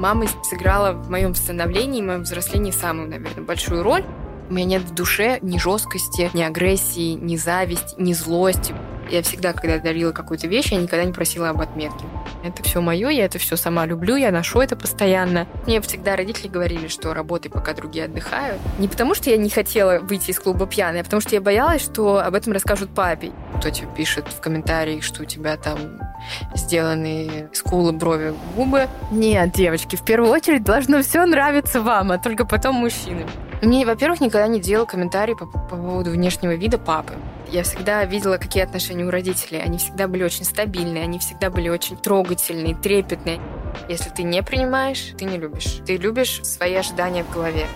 Мама сыграла в моем становлении, в моем взрослении самую, наверное, большую роль. У меня нет в душе ни жесткости, ни агрессии, ни зависти, ни злости. Я всегда, когда дарила какую-то вещь, я никогда не просила об отметке. Это все мое, я это все сама люблю, я ношу это постоянно. Мне всегда родители говорили, что работай, пока другие отдыхают. Не потому, что я не хотела выйти из клуба пьяной, а потому что я боялась, что об этом расскажут папе. Кто тебе пишет в комментариях, что у тебя там сделаны скулы, брови, губы. Нет, девочки, в первую очередь должно все нравиться вам, а только потом мужчинам. Мне, во-первых, никогда не делал комментарий по, по поводу внешнего вида папы. Я всегда видела, какие отношения у родителей. Они всегда были очень стабильные, они всегда были очень трогательные, трепетные. Если ты не принимаешь, ты не любишь. Ты любишь свои ожидания в голове.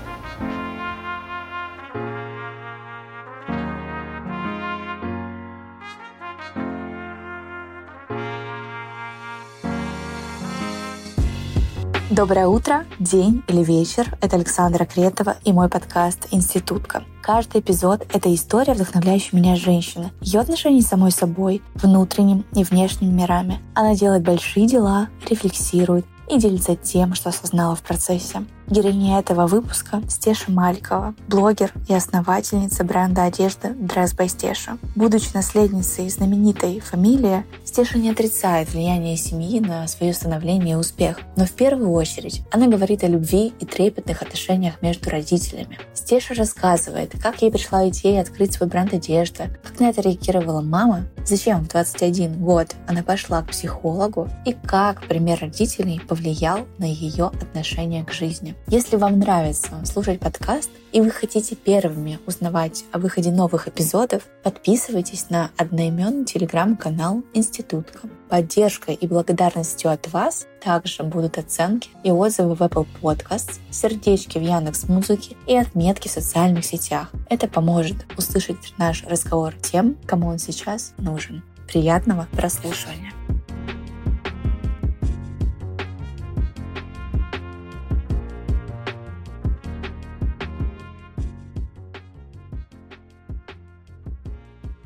Доброе утро, день или вечер. Это Александра Кретова и мой подкаст «Институтка». Каждый эпизод — это история, вдохновляющая меня женщины. Ее отношения с самой собой, внутренним и внешним мирами. Она делает большие дела, рефлексирует, и делится тем, что осознала в процессе. Героиня этого выпуска — Стеша Малькова, блогер и основательница бренда одежды Dress by Стеша. Будучи наследницей знаменитой фамилии, Стеша не отрицает влияние семьи на свое становление и успех, но в первую очередь она говорит о любви и трепетных отношениях между родителями. Стеша рассказывает, как ей пришла идея открыть свой бренд одежды, как на это реагировала мама, зачем в 21 год она пошла к психологу и как пример родителей повлиял на ее отношение к жизни. Если вам нравится слушать подкаст и вы хотите первыми узнавать о выходе новых эпизодов, подписывайтесь на одноименный телеграм-канал Институтка. Поддержкой и благодарностью от вас также будут оценки и отзывы в Apple Podcasts, сердечки в Яндекс Музыке и отметки в социальных сетях. Это поможет услышать наш разговор тем, кому он сейчас нужен. Приятного прослушивания!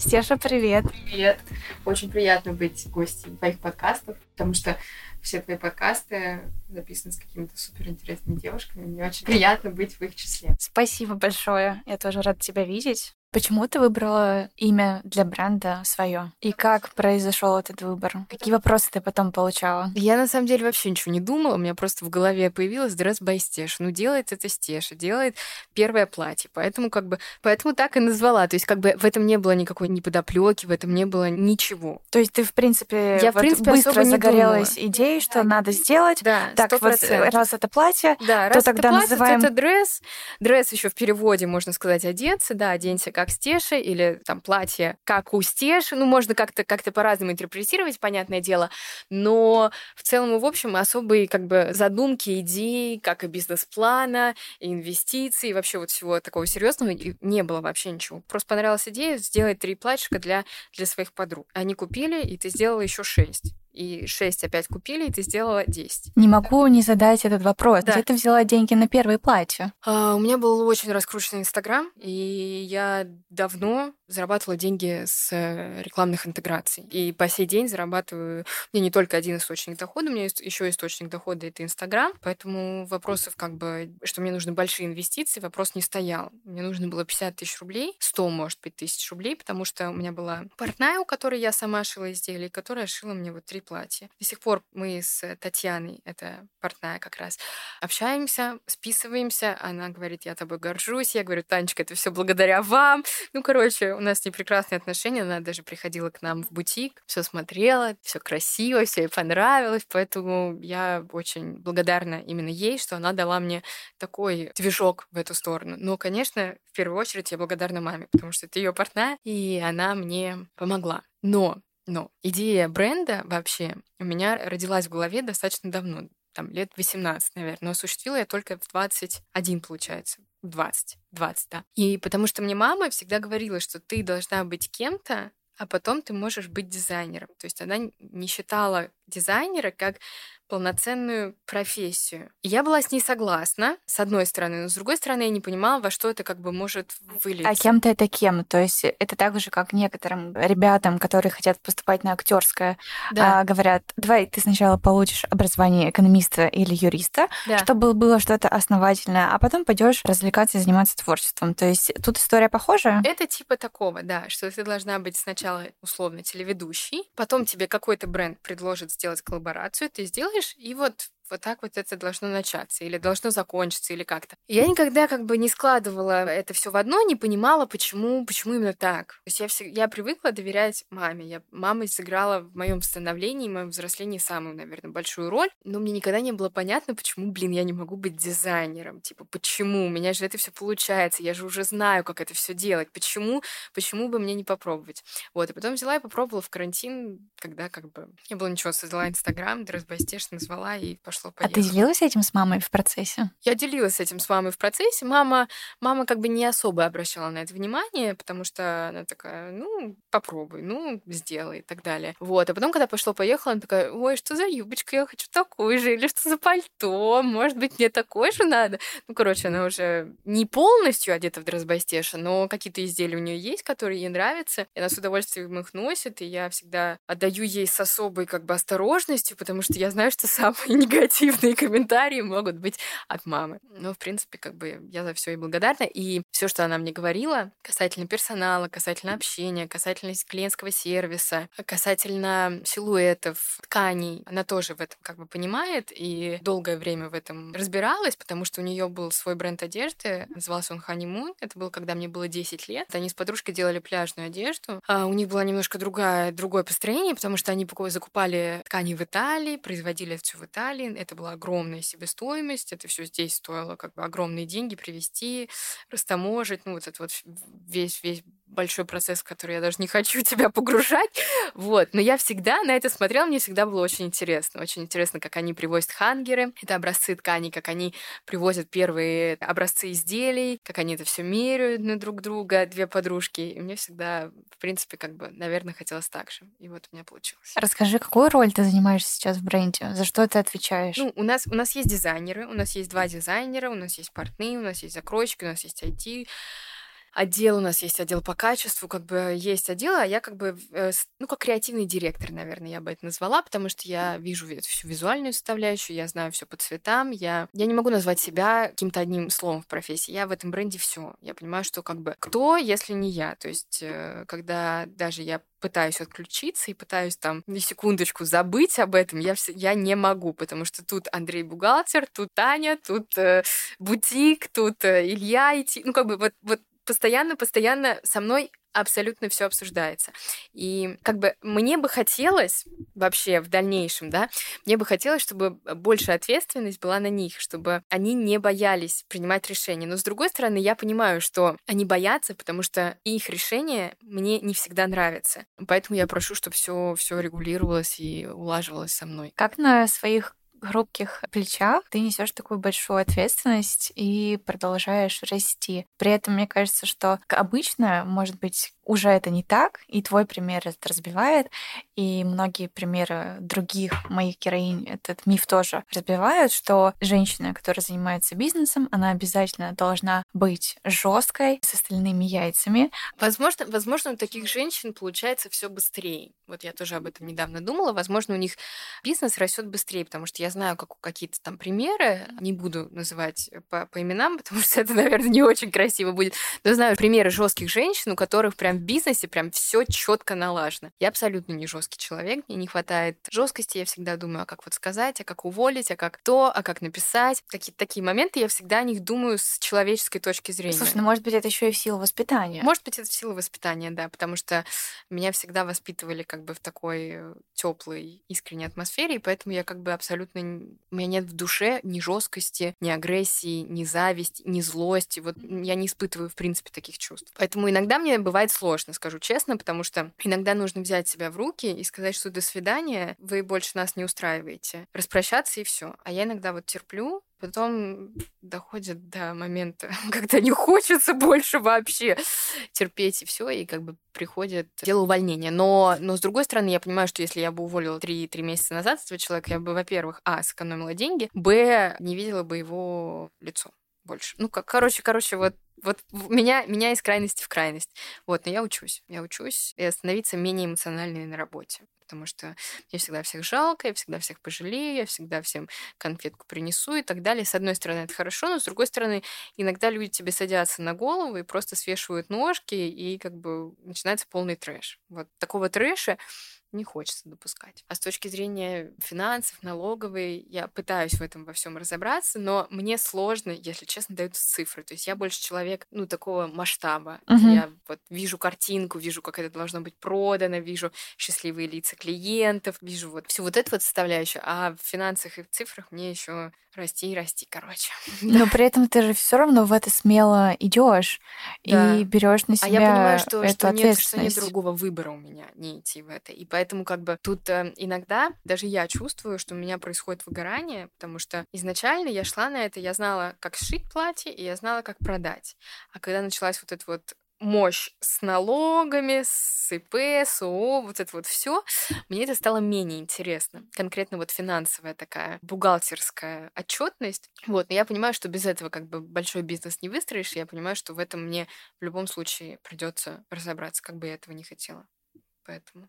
Стеша, привет. Привет. Очень приятно быть гостем твоих подкастов, потому что все твои подкасты записаны с какими-то суперинтересными девушками. Мне очень приятно быть в их числе. Спасибо большое. Я тоже рада тебя видеть. Почему ты выбрала имя для бренда свое? И как произошел этот выбор? Какие вопросы ты потом получала? Я на самом деле вообще ничего не думала. У меня просто в голове появилась дресс by Стеша. Ну, делает это Стеша, делает первое платье. Поэтому как бы, поэтому так и назвала. То есть как бы в этом не было никакой ни подоплеки, в этом не было ничего. То есть ты, в принципе, я, вот в принципе, быстро загорелась думала. идеей, что да. надо сделать. Да, так, 100%. вот раз это платье, да, то раз тогда это платье, называем... то это дресс. Дресс еще в переводе, можно сказать, одеться. Да, оденься как Стеша, или там платье как у Стеши. Ну, можно как-то как по-разному интерпретировать, понятное дело. Но в целом и в общем особые как бы задумки, идеи, как и бизнес-плана, и инвестиций, и вообще вот всего такого серьезного не было вообще ничего. Просто понравилась идея сделать три платьишка для, для своих подруг. Они купили, и ты сделала еще шесть и 6 опять купили, и ты сделала 10. Не могу не задать этот вопрос. Да. Где ты взяла деньги на первое платье? А, у меня был очень раскрученный Инстаграм, и я давно зарабатывала деньги с э, рекламных интеграций. И по сей день зарабатываю... Меня не только один источник дохода, у меня есть еще источник дохода — это Инстаграм, поэтому вопросов как бы, что мне нужны большие инвестиции, вопрос не стоял. Мне нужно было 50 тысяч рублей, 100, может быть, тысяч рублей, потому что у меня была портная, у которой я сама шила изделия, которая шила мне вот три платья. До сих пор мы с Татьяной, это портная как раз, общаемся, списываемся. Она говорит, я тобой горжусь. Я говорю, Танечка, это все благодаря вам. Ну, короче, у нас с ней прекрасные отношения. Она даже приходила к нам в бутик, все смотрела, все красиво, все ей понравилось. Поэтому я очень благодарна именно ей, что она дала мне такой движок в эту сторону. Но, конечно, в первую очередь я благодарна маме, потому что это ее портная, и она мне помогла. Но но идея бренда вообще у меня родилась в голове достаточно давно, там лет 18, наверное, но осуществила я только в 21, получается. 20, 20, да. И потому что мне мама всегда говорила, что ты должна быть кем-то, а потом ты можешь быть дизайнером. То есть она не считала дизайнера как полноценную профессию. И я была с ней согласна, с одной стороны, но с другой стороны я не понимала, во что это как бы может вылиться. А кем-то это кем? То есть это так же, как некоторым ребятам, которые хотят поступать на актерское, да. а, говорят, давай ты сначала получишь образование экономиста или юриста, да. чтобы было что-то основательное, а потом пойдешь развлекаться и заниматься творчеством. То есть тут история похожая? Это типа такого, да, что ты должна быть сначала условно телеведущей, потом тебе какой-то бренд предложит сделать коллаборацию, ты сделаешь, и вот вот так вот это должно начаться, или должно закончиться, или как-то. Я никогда как бы не складывала это все в одно, не понимала, почему, почему именно так. То есть я, все, я привыкла доверять маме. Я, мама сыграла в моем становлении, в моем взрослении самую, наверное, большую роль, но мне никогда не было понятно, почему, блин, я не могу быть дизайнером. Типа, почему? У меня же это все получается, я же уже знаю, как это все делать. Почему? Почему бы мне не попробовать? Вот, и потом взяла и попробовала в карантин, когда как бы не было ничего, создала Инстаграм, Дрозбастеш назвала и пошла пошло А ты делилась этим с мамой в процессе? Я делилась этим с мамой в процессе. Мама, мама как бы не особо обращала на это внимание, потому что она такая, ну, попробуй, ну, сделай и так далее. Вот. А потом, когда пошло-поехало, она такая, ой, что за юбочка, я хочу такую же, или что за пальто, может быть, мне такой же надо. Ну, короче, она уже не полностью одета в дрозбастеша, но какие-то изделия у нее есть, которые ей нравятся, и она с удовольствием их носит, и я всегда отдаю ей с особой как бы осторожностью, потому что я знаю, что самые негативные негативные комментарии могут быть от мамы. Но, в принципе, как бы я за все ей благодарна. И все, что она мне говорила касательно персонала, касательно общения, касательно клиентского сервиса, касательно силуэтов, тканей, она тоже в этом как бы понимает и долгое время в этом разбиралась, потому что у нее был свой бренд одежды, назывался он Honeymoon. Это было, когда мне было 10 лет. Они с подружкой делали пляжную одежду. А у них было немножко другое, другое построение, потому что они закупали ткани в Италии, производили все в Италии, это была огромная себестоимость, это все здесь стоило как бы огромные деньги привезти, растаможить, ну вот этот вот весь, весь большой процесс, в который я даже не хочу тебя погружать, вот. Но я всегда на это смотрела, мне всегда было очень интересно. Очень интересно, как они привозят хангеры, это образцы тканей, как они привозят первые образцы изделий, как они это все меряют на друг друга, две подружки. И мне всегда, в принципе, как бы, наверное, хотелось так же. И вот у меня получилось. Расскажи, какую роль ты занимаешь сейчас в бренде? За что ты отвечаешь? Ну, у нас, у нас есть дизайнеры, у нас есть два дизайнера, у нас есть портные, у нас есть закройщики, у нас есть IT, отдел, у нас есть отдел по качеству, как бы есть отдел, а я как бы, э, ну, как креативный директор, наверное, я бы это назвала, потому что я вижу всю визуальную составляющую, я знаю все по цветам, я, я не могу назвать себя каким-то одним словом в профессии, я в этом бренде все. Я понимаю, что как бы кто, если не я? То есть, э, когда даже я пытаюсь отключиться и пытаюсь там на секундочку забыть об этом, я, все, я не могу, потому что тут Андрей бухгалтер, тут Таня, тут э, бутик, тут э, Илья идти. Ну, как бы вот, вот постоянно-постоянно со мной абсолютно все обсуждается. И как бы мне бы хотелось вообще в дальнейшем, да, мне бы хотелось, чтобы больше ответственность была на них, чтобы они не боялись принимать решения. Но с другой стороны, я понимаю, что они боятся, потому что их решение мне не всегда нравится. Поэтому я прошу, чтобы все все регулировалось и улаживалось со мной. Как на своих хрупких плечах ты несешь такую большую ответственность и продолжаешь расти. При этом мне кажется, что обычно, может быть, уже это не так, и твой пример это разбивает, и многие примеры других моих героинь этот миф тоже разбивают, что женщина, которая занимается бизнесом, она обязательно должна быть жесткой с остальными яйцами. Возможно, возможно, у таких женщин получается все быстрее. Вот я тоже об этом недавно думала. Возможно, у них бизнес растет быстрее, потому что я знаю как, какие-то там примеры, не буду называть по, по именам, потому что это, наверное, не очень красиво будет, но знаю примеры жестких женщин, у которых прям в бизнесе прям все четко налажено. Я абсолютно не жесткий человек, мне не хватает жесткости, я всегда думаю, а как вот сказать, а как уволить, а как то, а как написать. Какие-то такие моменты, я всегда о них думаю с человеческой точки зрения. Слушай, ну может быть это еще и в силу воспитания. Может быть это в силу воспитания, да, потому что меня всегда воспитывали как бы в такой теплой, искренней атмосфере, и поэтому я как бы абсолютно... У меня нет в душе ни жесткости, ни агрессии, ни зависти, ни злости. Вот я не испытываю, в принципе, таких чувств. Поэтому иногда мне бывает сложно сложно, скажу честно, потому что иногда нужно взять себя в руки и сказать, что до свидания, вы больше нас не устраиваете. Распрощаться и все. А я иногда вот терплю, Потом доходит до момента, когда не хочется больше вообще терпеть и все, и как бы приходит дело увольнения. Но, но с другой стороны, я понимаю, что если я бы уволила 3-3 месяца назад этого человека, я бы, во-первых, а, сэкономила деньги, б, не видела бы его лицо больше. Ну, как, короче, короче, вот вот меня, меня из крайности в крайность. Вот, но я учусь. Я учусь и становиться менее эмоциональной на работе потому что мне всегда всех жалко, я всегда всех пожалею, я всегда всем конфетку принесу и так далее. С одной стороны, это хорошо, но с другой стороны, иногда люди тебе садятся на голову и просто свешивают ножки, и как бы начинается полный трэш. Вот такого трэша не хочется допускать. А с точки зрения финансов, налоговой, я пытаюсь в этом во всем разобраться, но мне сложно, если честно, даются цифры. То есть я больше человек, ну, такого масштаба. Uh-huh. Я вот вижу картинку, вижу, как это должно быть продано, вижу счастливые лица клиентов, вижу вот всю вот эту вот составляющую, а в финансах и в цифрах мне еще расти и расти, короче. Но при этом ты же все равно в это смело идешь да. и берешь на себя. А я понимаю, что, эту что, нет, что нет другого выбора у меня не идти в это. И поэтому как бы тут э, иногда даже я чувствую, что у меня происходит выгорание, потому что изначально я шла на это, я знала, как сшить платье, и я знала, как продать. А когда началась вот эта вот мощь с налогами, с ИП, с ООО, вот это вот все, мне это стало менее интересно. Конкретно вот финансовая такая бухгалтерская отчетность. Вот, но я понимаю, что без этого как бы большой бизнес не выстроишь, и я понимаю, что в этом мне в любом случае придется разобраться, как бы я этого не хотела. Поэтому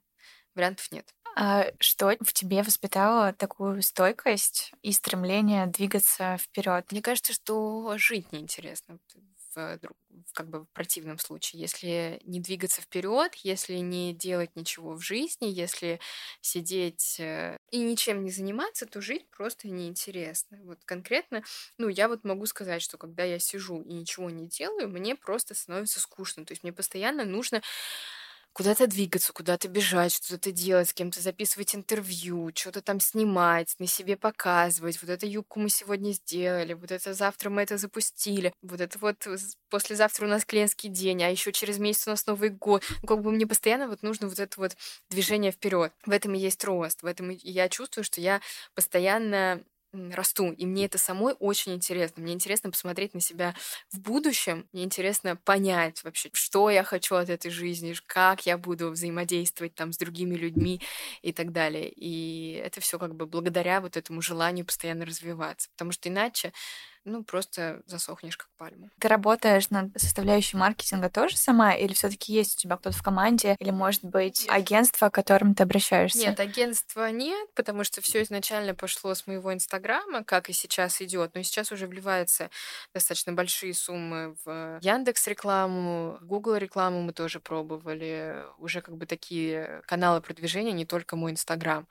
вариантов нет. А что в тебе воспитало такую стойкость и стремление двигаться вперед? Мне кажется, что жить неинтересно в, как бы в противном случае. Если не двигаться вперед, если не делать ничего в жизни, если сидеть э, и ничем не заниматься, то жить просто неинтересно. Вот конкретно, ну, я вот могу сказать, что когда я сижу и ничего не делаю, мне просто становится скучно. То есть мне постоянно нужно куда-то двигаться, куда-то бежать, что-то делать, с кем-то записывать интервью, что-то там снимать, на себе показывать. Вот эту юбку мы сегодня сделали, вот это завтра мы это запустили, вот это вот послезавтра у нас клиентский день, а еще через месяц у нас Новый год. Ну, как бы мне постоянно вот нужно вот это вот движение вперед. В этом и есть рост, в этом и я чувствую, что я постоянно расту, и мне это самой очень интересно. Мне интересно посмотреть на себя в будущем, мне интересно понять вообще, что я хочу от этой жизни, как я буду взаимодействовать там с другими людьми и так далее. И это все как бы благодаря вот этому желанию постоянно развиваться, потому что иначе ну, просто засохнешь как пальма. Ты работаешь над составляющей маркетинга тоже сама, или все таки есть у тебя кто-то в команде, или, может быть, агентство, к которому ты обращаешься? Нет, агентства нет, потому что все изначально пошло с моего Инстаграма, как и сейчас идет, но сейчас уже вливаются достаточно большие суммы в Яндекс рекламу, Google рекламу мы тоже пробовали, уже как бы такие каналы продвижения, не только мой Инстаграм.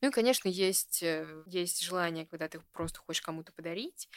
Ну и, конечно, есть, э, есть желание, когда ты просто хочешь кому-то подарить,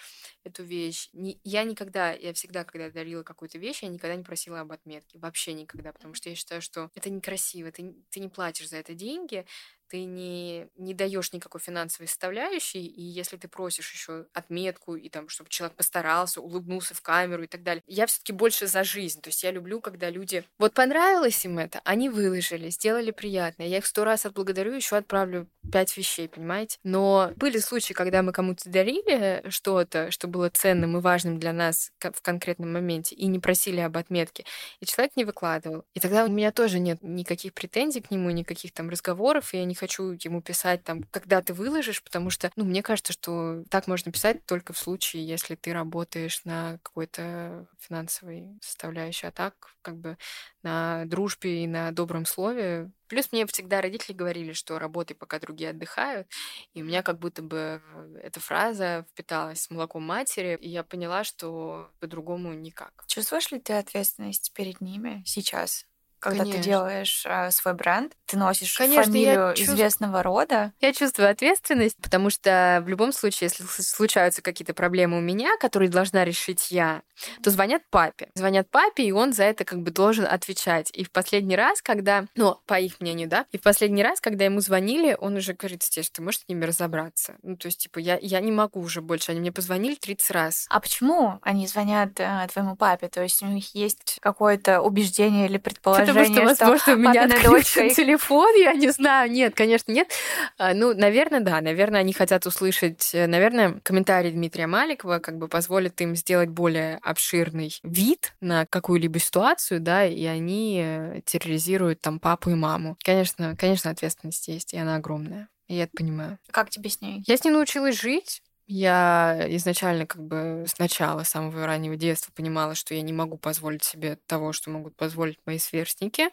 эту вещь. Не, я никогда, я всегда, когда дарила какую-то вещь, я никогда не просила об отметке. Вообще никогда. Потому что я считаю, что это некрасиво. Ты, ты не платишь за это деньги, ты не, не даешь никакой финансовой составляющей, и если ты просишь еще отметку, и там, чтобы человек постарался, улыбнулся в камеру и так далее, я все-таки больше за жизнь. То есть я люблю, когда люди... Вот понравилось им это, они выложили, сделали приятно. Я их сто раз отблагодарю, еще отправлю пять вещей, понимаете? Но были случаи, когда мы кому-то дарили что-то, что было ценным и важным для нас в конкретном моменте, и не просили об отметке, и человек не выкладывал. И тогда у меня тоже нет никаких претензий к нему, никаких там разговоров, и я не не хочу ему писать там, когда ты выложишь, потому что, ну, мне кажется, что так можно писать только в случае, если ты работаешь на какой-то финансовой составляющей, а так как бы на дружбе и на добром слове. Плюс мне всегда родители говорили, что работай, пока другие отдыхают. И у меня как будто бы эта фраза впиталась с молоком матери, и я поняла, что по-другому никак. Чувствуешь ли ты ответственность перед ними сейчас? Когда Конечно. ты делаешь э, свой бренд, ты носишь Конечно, фамилию чувств... известного рода. Я чувствую ответственность, потому что в любом случае, если случаются какие-то проблемы у меня, которые должна решить я, то звонят папе. Звонят папе, и он за это как бы должен отвечать. И в последний раз, когда, ну, по их мнению, да, и в последний раз, когда ему звонили, он уже говорит, Стеш, ты можешь с ними разобраться? Ну, то есть, типа, я, я не могу уже больше. Они мне позвонили 30 раз. А почему они звонят э, твоему папе? То есть у них есть какое-то убеждение или предположение? Предположение, Потому что, возможно, у меня отключен дочка... телефон, я не знаю. Нет, конечно, нет. А, ну, наверное, да. Наверное, они хотят услышать... Э, наверное, комментарий Дмитрия Маликова как бы позволит им сделать более обширный вид на какую-либо ситуацию, да, и они э, терроризируют там папу и маму. Конечно, конечно, ответственность есть, и она огромная. Я это понимаю. Как тебе с ней? Я с ней научилась жить. Я изначально как бы с самого раннего детства понимала, что я не могу позволить себе того, что могут позволить мои сверстники.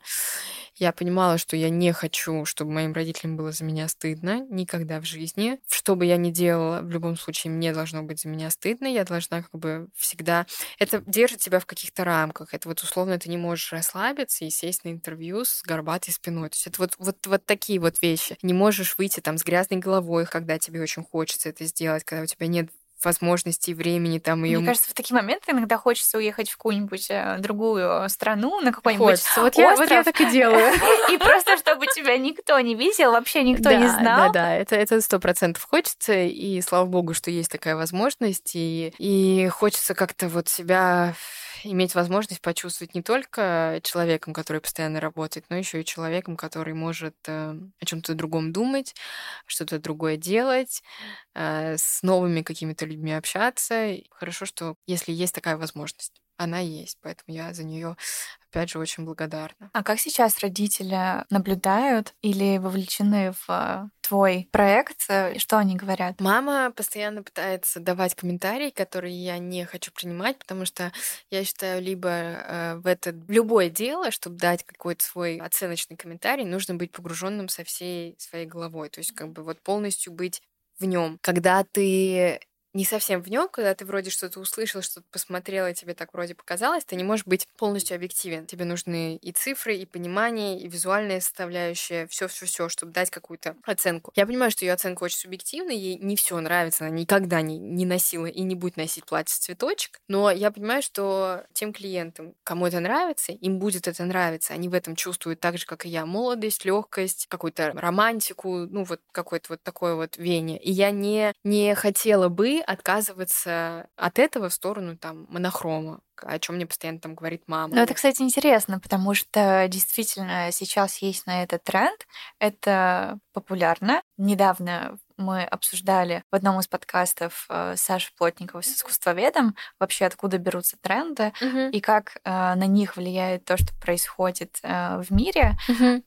Я понимала, что я не хочу, чтобы моим родителям было за меня стыдно никогда в жизни. Что бы я ни делала, в любом случае мне должно быть за меня стыдно. Я должна как бы всегда... Это держит тебя в каких-то рамках. Это вот условно ты не можешь расслабиться и сесть на интервью с горбатой спиной. То есть это вот, вот, вот такие вот вещи. Не можешь выйти там с грязной головой, когда тебе очень хочется это сделать, когда у тебя нет возможностей, времени там ее. Мне кажется, в такие моменты иногда хочется уехать в какую-нибудь э, другую страну, на какой-нибудь хочется. Вот я, вот я так и делаю. И просто, чтобы тебя никто не видел, вообще никто не знал. Да, да, это это сто процентов хочется, и слава богу, что есть такая возможность, и, и хочется как-то вот себя иметь возможность почувствовать не только человеком, который постоянно работает, но еще и человеком, который может э, о чем-то другом думать, что-то другое делать, э, с новыми какими-то людьми общаться. Хорошо, что если есть такая возможность она есть, поэтому я за нее опять же очень благодарна. А как сейчас родители наблюдают или вовлечены в э, твой проект? Э, что они говорят? Мама постоянно пытается давать комментарии, которые я не хочу принимать, потому что я считаю, либо э, в это любое дело, чтобы дать какой-то свой оценочный комментарий, нужно быть погруженным со всей своей головой, то есть как бы вот полностью быть в нем. Когда ты не совсем в нем, когда ты вроде что-то услышал, что-то посмотрел, и тебе так вроде показалось, ты не можешь быть полностью объективен. Тебе нужны и цифры, и понимание, и визуальная составляющая, все, все, все, чтобы дать какую-то оценку. Я понимаю, что ее оценка очень субъективна, ей не все нравится, она никогда не, не носила и не будет носить платье с цветочек. Но я понимаю, что тем клиентам, кому это нравится, им будет это нравиться. Они в этом чувствуют так же, как и я, молодость, легкость, какую-то романтику, ну вот какое-то вот такое вот веяние. И я не, не хотела бы отказываться от этого в сторону там монохрома, о чем мне постоянно там говорит мама. Ну, это, кстати, интересно, потому что действительно сейчас есть на этот тренд, это популярно. Недавно мы обсуждали в одном из подкастов э, Саши Плотникова с искусствоведом вообще откуда берутся тренды uh-huh. и как э, на них влияет то, что происходит э, в мире. Uh-huh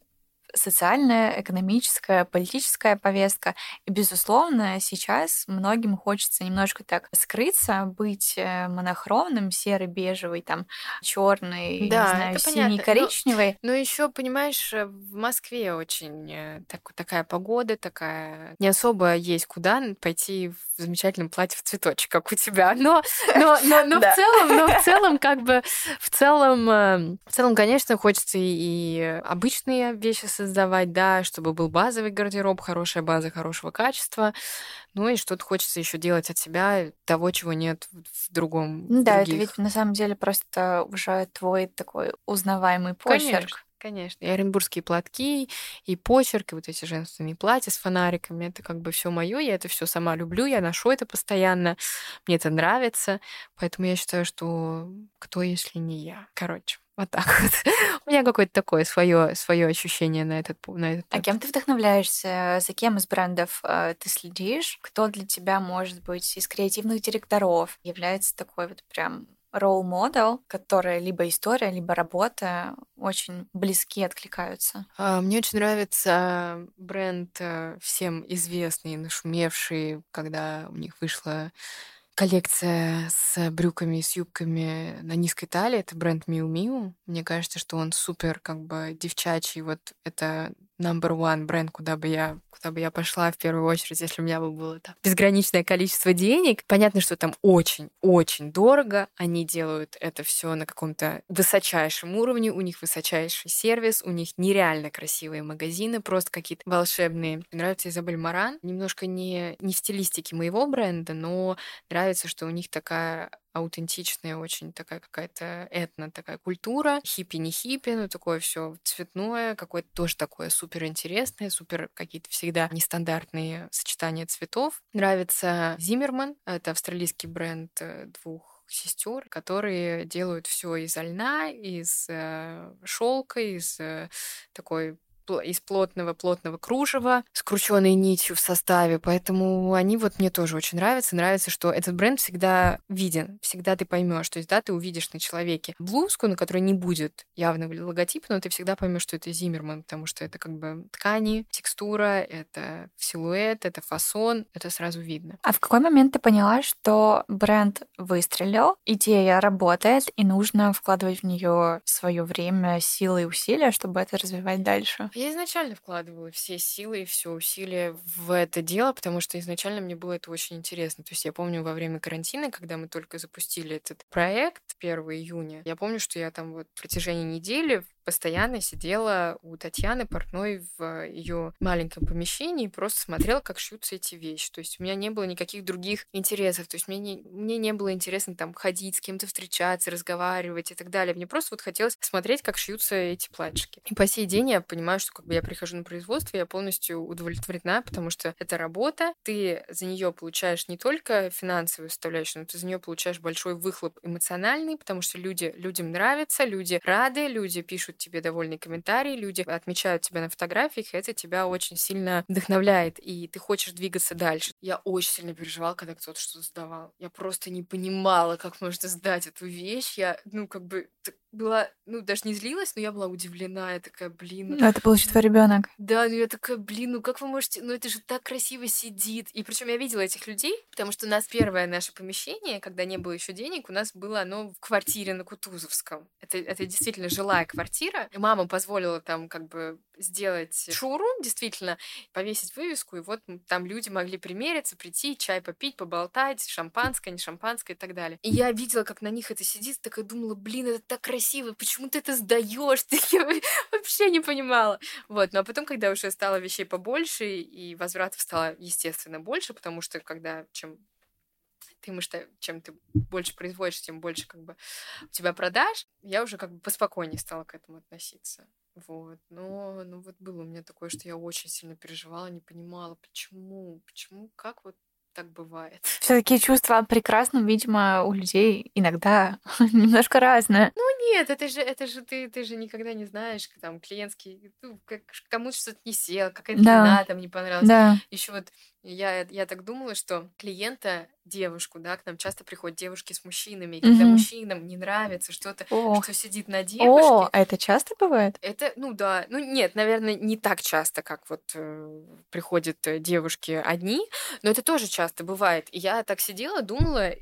социальная, экономическая, политическая повестка. И, безусловно, сейчас многим хочется немножко так скрыться, быть э, монохромным, серый, бежевый, там, черный, да, не знаю, синий, коричневый. Но, но еще, понимаешь, э, в Москве очень э, так, такая погода, такая не особо есть куда пойти в замечательном платье в цветочек, как у тебя. Но, но, но, но в целом, но в целом, как бы, в целом, в целом, конечно, хочется и обычные вещи создать создавать, да, чтобы был базовый гардероб, хорошая база хорошего качества. Ну и что-то хочется еще делать от себя, того, чего нет в другом. Да, это ведь на самом деле просто уже твой такой узнаваемый почерк. Конечно. Конечно. И оренбургские платки, и почерк, и вот эти женственные платья с фонариками. Это как бы все мое. Я это все сама люблю, я ношу это постоянно. Мне это нравится. Поэтому я считаю, что кто, если не я? Короче. Вот так вот. У меня какое-то такое свое свое ощущение на этот на этот. А кем ты вдохновляешься? За кем из брендов э, ты следишь? Кто для тебя, может быть, из креативных директоров является такой вот прям role model, которая либо история, либо работа очень близки откликаются. А, мне очень нравится бренд э, всем известный, нашумевший, когда у них вышла коллекция с брюками и с юбками на низкой талии. Это бренд Miu Miu. Мне кажется, что он супер как бы девчачий. Вот это number one бренд, куда бы я куда бы я пошла в первую очередь, если у меня бы было там безграничное количество денег. Понятно, что там очень-очень дорого. Они делают это все на каком-то высочайшем уровне. У них высочайший сервис, у них нереально красивые магазины, просто какие-то волшебные. Мне нравится Изабель Маран. Немножко не, не в стилистике моего бренда, но нравится, что у них такая аутентичная, очень такая какая-то этно такая культура. Хиппи не хиппи, но такое все цветное, какое-то тоже такое супер интересное, супер какие-то всегда нестандартные сочетания цветов. Нравится Зиммерман, это австралийский бренд э, двух сестер, которые делают все из льна, из э, шелка, из э, такой из плотного плотного кружева с крученной нитью в составе, поэтому они вот мне тоже очень нравятся. Нравится, что этот бренд всегда виден, всегда ты поймешь, то есть да, ты увидишь на человеке блузку, на которой не будет явного логотипа, но ты всегда поймешь, что это Зиммерман, потому что это как бы ткани, текстура, это силуэт, это фасон, это сразу видно. А в какой момент ты поняла, что бренд выстрелил, идея работает, и нужно вкладывать в нее свое время, силы и усилия, чтобы это развивать дальше? Я изначально вкладывала все силы и все усилия в это дело, потому что изначально мне было это очень интересно. То есть я помню во время карантина, когда мы только запустили этот проект 1 июня, я помню, что я там вот в протяжении недели постоянно сидела у Татьяны портной в ее маленьком помещении и просто смотрела, как шьются эти вещи. То есть у меня не было никаких других интересов. То есть мне не, мне не было интересно там ходить, с кем-то встречаться, разговаривать и так далее. Мне просто вот хотелось смотреть, как шьются эти платьишки. И по сей день я понимаю, что как бы я прихожу на производство, я полностью удовлетворена, потому что это работа, ты за нее получаешь не только финансовую составляющую, но ты за нее получаешь большой выхлоп эмоциональный, потому что люди, людям нравится, люди рады, люди пишут пишут тебе довольные комментарии, люди отмечают тебя на фотографиях, это тебя очень сильно вдохновляет, и ты хочешь двигаться дальше. Я очень сильно переживала, когда кто-то что-то сдавал. Я просто не понимала, как можно сдать эту вещь. Я, ну, как бы, была, ну, даже не злилась, но я была удивлена. Я такая, блин. Ну, это еще твой ребенок. Да, ну я такая, блин, ну как вы можете, ну это же так красиво сидит. И причем я видела этих людей, потому что у нас первое наше помещение, когда не было еще денег, у нас было оно в квартире на Кутузовском. Это, это действительно жилая квартира. И мама позволила там как бы сделать шуру, действительно, повесить вывеску, и вот там люди могли примериться, прийти, чай попить, поболтать, шампанское, не шампанское и так далее. И я видела, как на них это сидит, такая думала, блин, это так красиво, почему ты это сдаешь? Я вообще не понимала. Вот, ну а потом, когда уже стало вещей побольше, и возвратов стало, естественно, больше, потому что когда чем ты что, чем ты больше производишь, тем больше как бы у тебя продаж, я уже как бы поспокойнее стала к этому относиться. Вот. Но ну, вот было у меня такое, что я очень сильно переживала, не понимала, почему, почему, как вот так бывает. Все-таки чувства о прекрасном, видимо, у людей иногда немножко разное. Ну нет, это же, это же ты, ты же никогда не знаешь, там клиентский, ну, как, кому-то что-то не сел, какая-то да. там не понравилась. Да. Еще вот я, я так думала, что клиента, девушку, да, к нам часто приходят девушки с мужчинами, и когда mm-hmm. мужчинам не нравится что-то, oh. что сидит на девушке. О, а это часто бывает? Это, ну да, ну нет, наверное, не так часто, как вот э, приходят э, девушки одни, но это тоже часто бывает. И я так сидела, думала,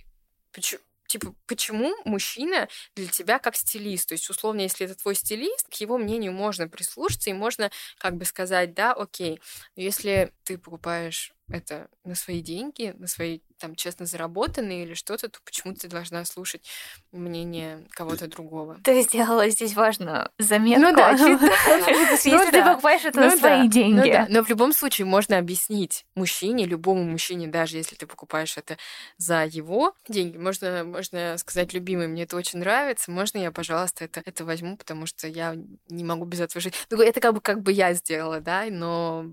почему типа, почему мужчина для тебя как стилист? То есть, условно, если это твой стилист, к его мнению можно прислушаться и можно как бы сказать, да, окей. Но если ты покупаешь это на свои деньги, на свои там честно заработанные или что-то, то почему ты должна слушать мнение кого-то другого? Ты сделала здесь важную заметку. Ну да, если ну ты покупаешь это на ну свои деньги. Но в любом случае можно объяснить мужчине, любому мужчине, даже если ты покупаешь это за его деньги, можно, можно сказать, любимый, мне это очень нравится, можно я, пожалуйста, это, это возьму, потому что я не могу без этого жить. Ну, это как бы, как бы я сделала, да, но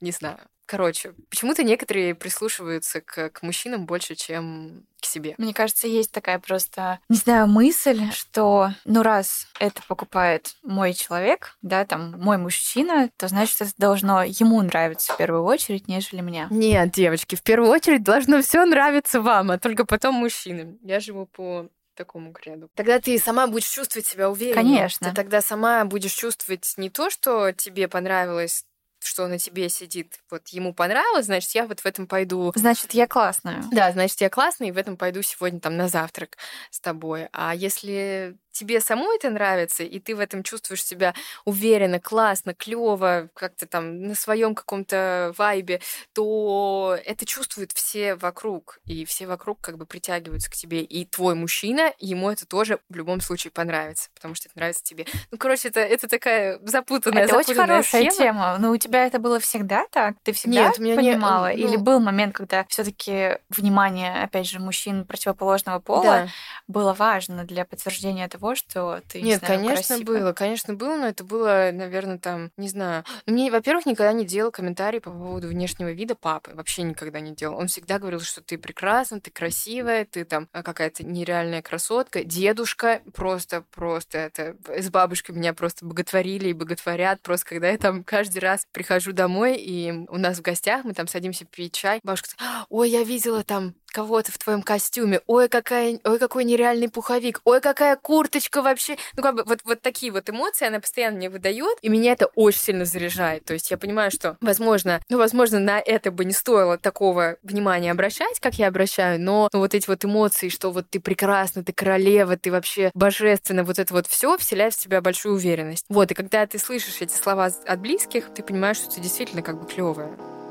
не знаю. Короче, почему-то некоторые прислушиваются к, к мужчинам больше, чем к себе. Мне кажется, есть такая просто, не знаю, мысль, что, ну, раз это покупает мой человек, да, там, мой мужчина, то значит, это должно ему нравиться в первую очередь, нежели мне. Нет, девочки, в первую очередь должно все нравиться вам, а только потом мужчинам. Я живу по такому креду. Тогда ты сама будешь чувствовать себя уверенно. Конечно. Ты тогда сама будешь чувствовать не то, что тебе понравилось что на тебе сидит, вот ему понравилось, значит, я вот в этом пойду. Значит, я классная. Да, значит, я классная, и в этом пойду сегодня там на завтрак с тобой. А если тебе самой это нравится, и ты в этом чувствуешь себя уверенно, классно, клево, как-то там на своем каком-то вайбе, то это чувствуют все вокруг, и все вокруг как бы притягиваются к тебе. И твой мужчина, ему это тоже в любом случае понравится, потому что это нравится тебе. Ну, короче, это, это такая запутанная, это запутанная очень хорошая схема. тема. Но у тебя это было всегда так? Ты всегда Нет, меня понимала? Не, ну... Или был момент, когда все таки внимание, опять же, мужчин противоположного пола да. было важно для подтверждения того, того, что ты Нет, не знаю, конечно, красивая? было, конечно, было, но это было, наверное, там, не знаю. Мне, во-первых, никогда не делал комментарии по поводу внешнего вида папы. Вообще никогда не делал. Он всегда говорил, что ты прекрасна, ты красивая, ты там а, какая-то нереальная красотка. Дедушка просто, просто это... С бабушкой меня просто боготворили и боготворят. Просто когда я там каждый раз прихожу домой, и у нас в гостях, мы там садимся пить чай, бабушка говорит, ой, я видела там кого-то в твоем костюме, ой, какая, ой, какой нереальный пуховик, ой, какая курточка вообще. Ну, как бы вот, вот такие вот эмоции она постоянно мне выдает, и меня это очень сильно заряжает. То есть я понимаю, что, возможно, ну, возможно, на это бы не стоило такого внимания обращать, как я обращаю, но ну, вот эти вот эмоции, что вот ты прекрасна, ты королева, ты вообще божественна, вот это вот все вселяет в тебя большую уверенность. Вот, и когда ты слышишь эти слова от близких, ты понимаешь, что ты действительно как бы клевая.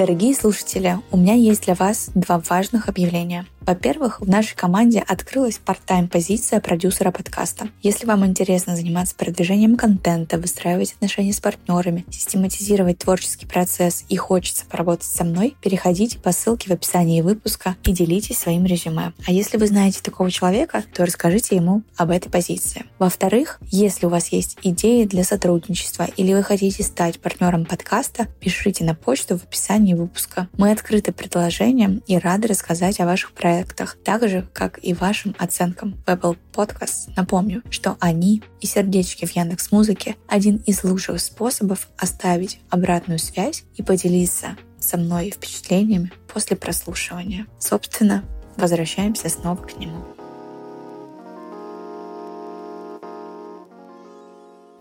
Дорогие слушатели, у меня есть для вас два важных объявления. Во-первых, в нашей команде открылась part-time позиция продюсера подкаста. Если вам интересно заниматься продвижением контента, выстраивать отношения с партнерами, систематизировать творческий процесс и хочется поработать со мной, переходите по ссылке в описании выпуска и делитесь своим резюме. А если вы знаете такого человека, то расскажите ему об этой позиции. Во-вторых, если у вас есть идеи для сотрудничества или вы хотите стать партнером подкаста, пишите на почту в описании выпуска. Мы открыты предложениям и рады рассказать о ваших проектах проектах, так же, как и вашим оценкам в Apple Podcasts. Напомню, что они и сердечки в Яндекс Музыке один из лучших способов оставить обратную связь и поделиться со мной впечатлениями после прослушивания. Собственно, возвращаемся снова к нему.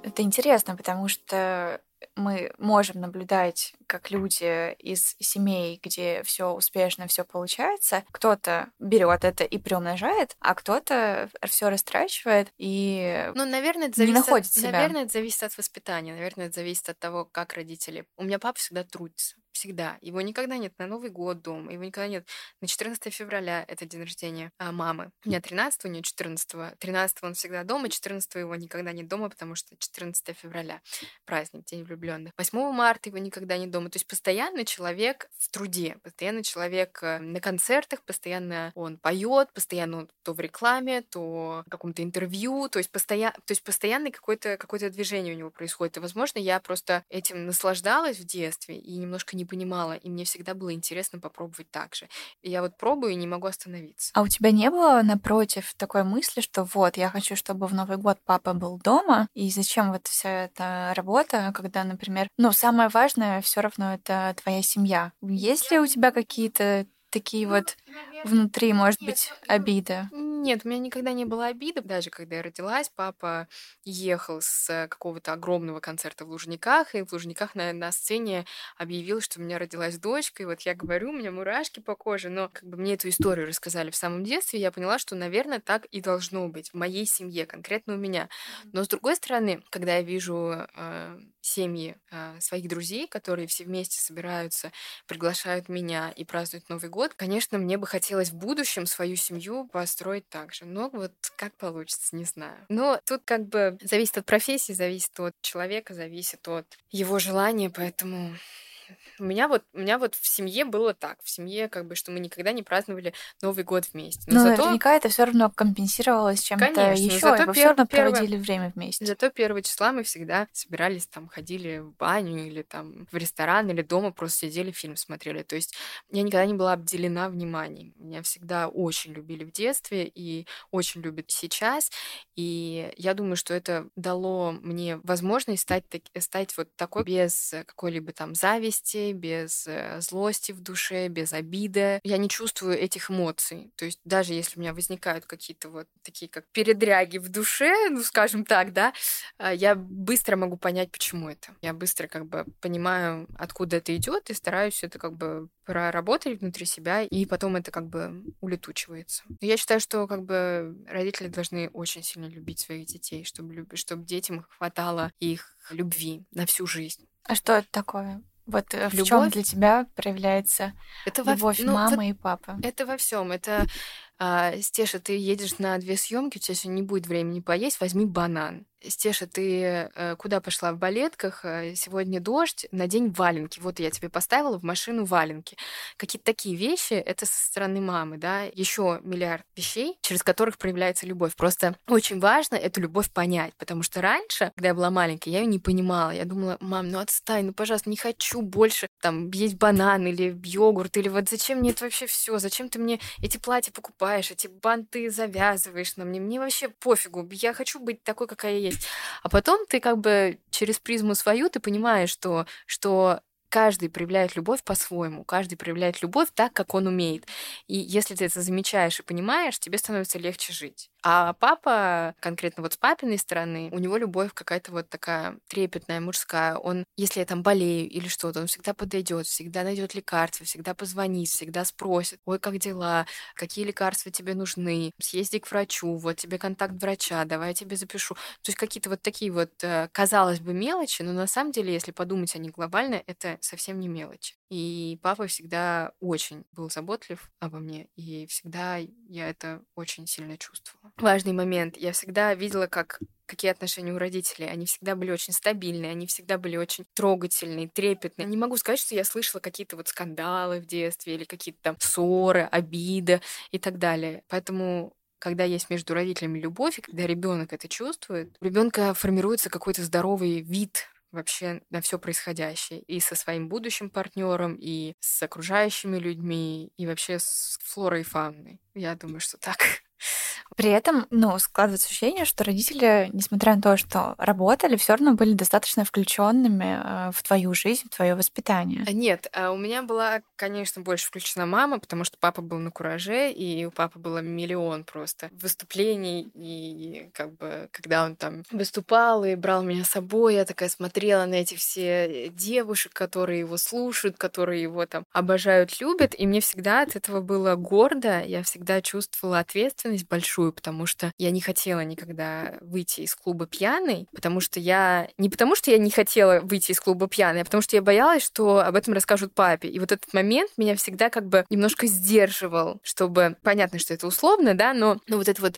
Это интересно, потому что мы можем наблюдать, как люди из семей, где все успешно, все получается, кто-то берет это и приумножает, а кто-то все растрачивает и ну, наверное, это зависит не находит от, себя. Наверное, это зависит от воспитания, наверное, это зависит от того, как родители. У меня папа всегда трудится всегда. Его никогда нет на Новый год дома, его никогда нет на 14 февраля, это день рождения а, мамы. У меня 13, у нее 14. 13 он всегда дома, 14 его никогда нет дома, потому что 14 февраля праздник, день влюбленных. 8 марта его никогда нет дома. То есть постоянно человек в труде, постоянно человек э, на концертах, постоянно он поет, постоянно он то в рекламе, то в каком-то интервью, то есть, постоянно, то есть постоянно какое-то какое движение у него происходит. И, возможно, я просто этим наслаждалась в детстве и немножко не понимала, и мне всегда было интересно попробовать так же. И я вот пробую и не могу остановиться. А у тебя не было, напротив, такой мысли, что вот, я хочу, чтобы в Новый год папа был дома, и зачем вот вся эта работа, когда, например, ну, самое важное все равно это твоя семья. Есть ли у тебя какие-то такие ну, вот внутри, может быть, обиды? Нет, у меня никогда не было обиды. Даже когда я родилась, папа ехал с какого-то огромного концерта в Лужниках, и в Лужниках на, на сцене объявил, что у меня родилась дочка. И вот я говорю, у меня мурашки по коже, но как бы мне эту историю рассказали в самом детстве, я поняла, что, наверное, так и должно быть в моей семье, конкретно у меня. Но с другой стороны, когда я вижу э, семьи э, своих друзей, которые все вместе собираются, приглашают меня и празднуют Новый год, конечно, мне бы хотелось в будущем свою семью построить так же. Но вот как получится, не знаю. Но тут как бы зависит от профессии, зависит от человека, зависит от его желания, поэтому у меня вот, у меня вот в семье было так. В семье, как бы, что мы никогда не праздновали Новый год вместе. Но, Но зато... наверняка это все равно компенсировалось чем-то еще, зато и пер... все равно первое... проводили время вместе. Зато первого числа мы всегда собирались, там, ходили в баню или там в ресторан, или дома просто сидели, фильм смотрели. То есть я никогда не была обделена вниманием. Меня всегда очень любили в детстве и очень любят сейчас. И я думаю, что это дало мне возможность стать, стать вот такой без какой-либо там зависти, без э, злости в душе, без обиды. Я не чувствую этих эмоций. То есть даже если у меня возникают какие-то вот такие как передряги в душе, ну, скажем так, да, а, я быстро могу понять, почему это. Я быстро как бы понимаю, откуда это идет, и стараюсь это как бы проработать внутри себя, и потом это как бы улетучивается. Я считаю, что как бы родители должны очень сильно любить своих детей, чтобы, чтобы детям хватало их любви на всю жизнь. А что это такое? Вот э, в любовь? чем для тебя проявляется это любовь во... ну, мамы вот и папы? Это во всем. Это а, Стеша, ты едешь на две съемки, у тебя сегодня не будет времени поесть, возьми банан. Стеша, ты э, куда пошла в балетках? Э, сегодня дождь, надень валенки. Вот я тебе поставила в машину валенки. Какие-то такие вещи, это со стороны мамы, да. Еще миллиард вещей, через которых проявляется любовь. Просто очень важно эту любовь понять, потому что раньше, когда я была маленькая, я ее не понимала. Я думала, мам, ну отстань, ну пожалуйста, не хочу больше там есть банан или йогурт, или вот зачем мне это вообще все? Зачем ты мне эти платья покупаешь, эти банты завязываешь на мне? Мне вообще пофигу. Я хочу быть такой, какая я есть. А потом ты как бы через призму свою ты понимаешь, что, что каждый проявляет любовь по-своему, каждый проявляет любовь так, как он умеет. И если ты это замечаешь и понимаешь, тебе становится легче жить. А папа, конкретно вот с папиной стороны, у него любовь какая-то вот такая трепетная, мужская. Он, если я там болею или что-то, он всегда подойдет, всегда найдет лекарства, всегда позвонит, всегда спросит, ой, как дела, какие лекарства тебе нужны, съезди к врачу, вот тебе контакт врача, давай я тебе запишу. То есть какие-то вот такие вот, э, казалось бы, мелочи, но на самом деле, если подумать о них глобально, это совсем не мелочи. И папа всегда очень был заботлив обо мне, и всегда я это очень сильно чувствовала. Важный момент. Я всегда видела, как какие отношения у родителей. Они всегда были очень стабильные, они всегда были очень трогательные, трепетные. Не могу сказать, что я слышала какие-то вот скандалы в детстве или какие-то там ссоры, обиды и так далее. Поэтому когда есть между родителями любовь, и когда ребенок это чувствует, у ребенка формируется какой-то здоровый вид вообще на все происходящее. И со своим будущим партнером, и с окружающими людьми, и вообще с флорой и фауной. Я думаю, что так. При этом, ну, складывается ощущение, что родители, несмотря на то, что работали, все равно были достаточно включенными э, в твою жизнь, в твое воспитание. А нет, а у меня была, конечно, больше включена мама, потому что папа был на кураже, и у папы было миллион просто выступлений, и как бы, когда он там выступал и брал меня с собой, я такая смотрела на эти все девушек, которые его слушают, которые его там обожают, любят, и мне всегда от этого было гордо, я всегда чувствовала ответственность большую большую, потому что я не хотела никогда выйти из клуба пьяной, потому что я... Не потому что я не хотела выйти из клуба пьяной, а потому что я боялась, что об этом расскажут папе. И вот этот момент меня всегда как бы немножко сдерживал, чтобы... Понятно, что это условно, да, но, но вот эта вот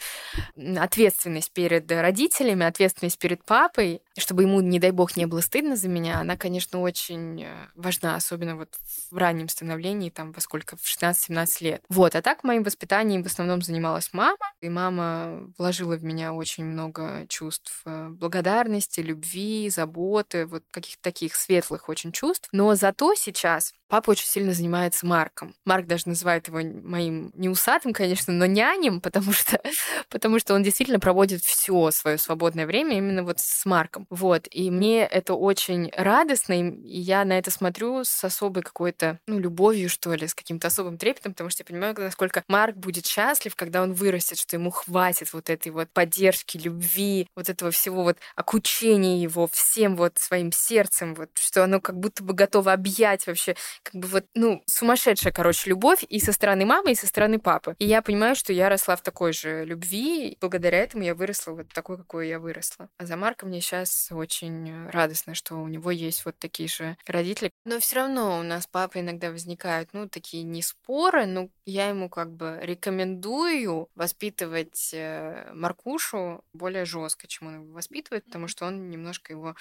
ответственность перед родителями, ответственность перед папой, чтобы ему, не дай бог, не было стыдно за меня, она, конечно, очень э, важна, особенно вот в раннем становлении, там, во сколько, в 16-17 лет. Вот, а так моим воспитанием в основном занималась мама, и мама вложила в меня очень много чувств э, благодарности, любви, заботы, вот каких-то таких светлых очень чувств. Но зато сейчас Папа очень сильно занимается Марком. Марк даже называет его моим не усатым, конечно, но нянем, потому что, потому что он действительно проводит все свое свободное время именно вот с Марком. Вот. И мне это очень радостно, и я на это смотрю с особой какой-то, ну, любовью, что ли, с каким-то особым трепетом, потому что я понимаю, насколько Марк будет счастлив, когда он вырастет, что хватит вот этой вот поддержки, любви, вот этого всего вот окучения его всем вот своим сердцем, вот, что оно как будто бы готово объять вообще как бы вот, ну, сумасшедшая, короче, любовь и со стороны мамы, и со стороны папы. И я понимаю, что я росла в такой же любви, и благодаря этому я выросла вот такой, какой я выросла. А за Марка мне сейчас очень радостно, что у него есть вот такие же родители. Но все равно у нас папа иногда возникают, ну, такие не споры, но я ему как бы рекомендую воспитывать э, Маркушу более жестко, чем он его воспитывает, потому что он немножко его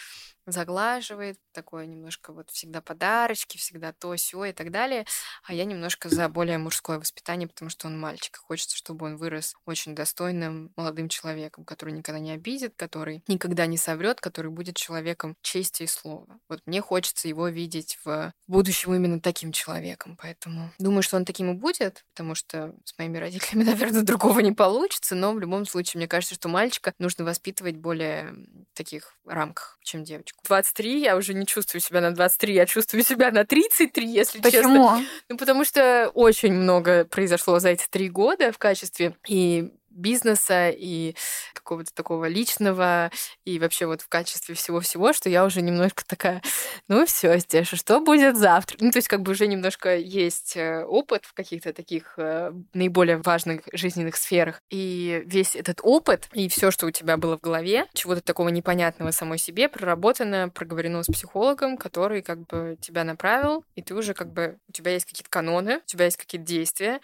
заглаживает, такое немножко вот всегда подарочки, всегда то, все и так далее. А я немножко за более мужское воспитание, потому что он мальчик. Хочется, чтобы он вырос очень достойным молодым человеком, который никогда не обидит, который никогда не соврет, который будет человеком чести и слова. Вот мне хочется его видеть в будущем именно таким человеком. Поэтому думаю, что он таким и будет, потому что с моими родителями, наверное, другого не получится. Но в любом случае, мне кажется, что мальчика нужно воспитывать более таких рамках, чем девочку. 23 я уже не чувствую себя на 23, я чувствую себя на 33, если Почему? честно. Ну, потому что очень много произошло за эти три года в качестве и бизнеса и какого-то такого личного, и вообще вот в качестве всего-всего, что я уже немножко такая, ну все, Стеша, что будет завтра? Ну, то есть как бы уже немножко есть э, опыт в каких-то таких э, наиболее важных жизненных сферах. И весь этот опыт и все, что у тебя было в голове, чего-то такого непонятного самой себе, проработано, проговорено с психологом, который как бы тебя направил, и ты уже как бы, у тебя есть какие-то каноны, у тебя есть какие-то действия,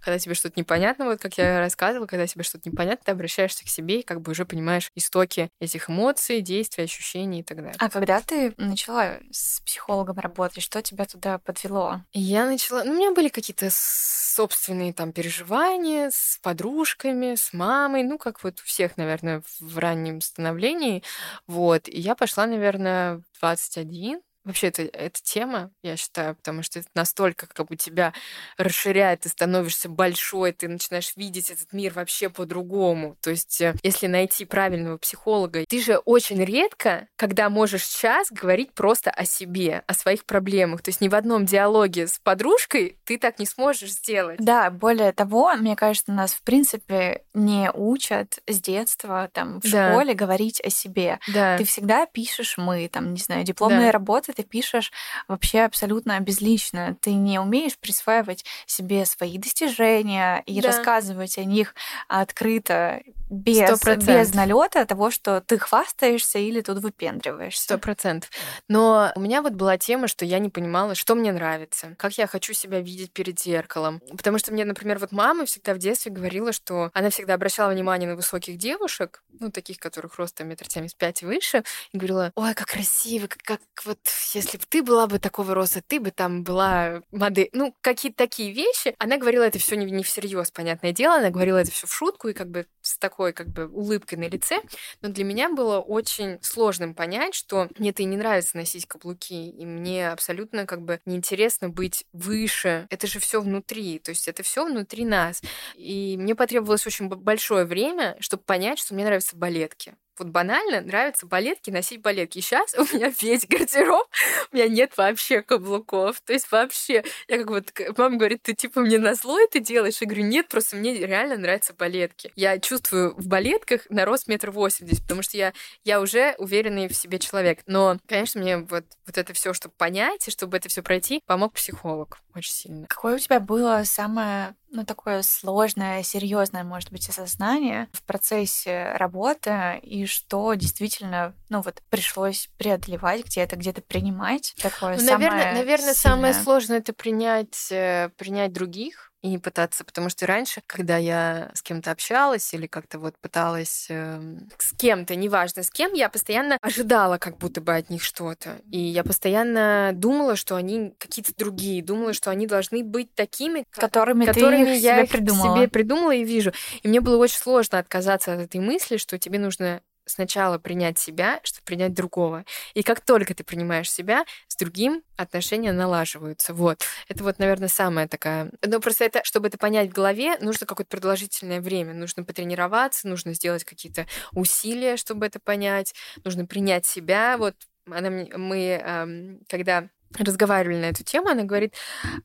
когда тебе что-то непонятно, вот как я рассказывала, когда себе что-то непонятно, ты обращаешься к себе и как бы уже понимаешь истоки этих эмоций, действий, ощущений и так далее. А когда ты начала с психологом работать, что тебя туда подвело? Я начала... Ну, у меня были какие-то собственные там переживания с подружками, с мамой, ну, как вот у всех, наверное, в раннем становлении. Вот. И я пошла, наверное, в 21, Вообще, это, это тема, я считаю, потому что это настолько как бы тебя расширяет, ты становишься большой, ты начинаешь видеть этот мир вообще по-другому. То есть, э, если найти правильного психолога, ты же очень редко, когда можешь сейчас говорить просто о себе, о своих проблемах. То есть ни в одном диалоге с подружкой ты так не сможешь сделать. Да, более того, мне кажется, нас в принципе не учат с детства там в да. школе говорить о себе. Да. Ты всегда пишешь мы, там, не знаю, дипломные да. работы ты пишешь вообще абсолютно безлично. Ты не умеешь присваивать себе свои достижения и да. рассказывать о них открыто, без, без налета того, что ты хвастаешься или тут выпендриваешься. Сто процентов. Но у меня вот была тема, что я не понимала, что мне нравится, как я хочу себя видеть перед зеркалом. Потому что мне, например, вот мама всегда в детстве говорила, что она всегда обращала внимание на высоких девушек, ну, таких, которых ростом метр семьдесят пять выше, и говорила, ой, как красиво, как, как вот если бы ты была бы такого роста, ты бы там была модель. Ну, какие-то такие вещи. Она говорила это все не, не всерьез, понятное дело. Она говорила это все в шутку и как бы с такой как бы улыбкой на лице. Но для меня было очень сложным понять, что мне и не нравится носить каблуки, и мне абсолютно как бы неинтересно быть выше. Это же все внутри, то есть это все внутри нас. И мне потребовалось очень большое время, чтобы понять, что мне нравятся балетки вот банально нравится балетки, носить балетки. Сейчас у меня весь гардероб, у меня нет вообще каблуков. То есть вообще, я как вот, мама говорит, ты типа мне на зло это делаешь? Я говорю, нет, просто мне реально нравятся балетки. Я чувствую в балетках на рост метр восемьдесят, потому что я, я уже уверенный в себе человек. Но, конечно, мне вот, вот это все, чтобы понять, и чтобы это все пройти, помог психолог очень сильно. Какое у тебя было самое ну, такое сложное, серьезное, может быть, осознание в процессе работы, и что действительно, ну, вот пришлось преодолевать где-то, где-то принимать такое ну, самое наверное, наверное, сильное. самое сложное это принять, э, принять других, и не пытаться, потому что раньше, когда я с кем-то общалась или как-то вот пыталась э, с кем-то, неважно с кем, я постоянно ожидала как будто бы от них что-то. И я постоянно думала, что они какие-то другие, думала, что они должны быть такими, которыми, которыми ты я себе придумала. себе придумала и вижу. И мне было очень сложно отказаться от этой мысли, что тебе нужно сначала принять себя, чтобы принять другого. И как только ты принимаешь себя, с другим отношения налаживаются. Вот. Это вот, наверное, самая такая... Но просто это, чтобы это понять в голове, нужно какое-то продолжительное время. Нужно потренироваться, нужно сделать какие-то усилия, чтобы это понять. Нужно принять себя. Вот она, мы, когда разговаривали на эту тему, она говорит,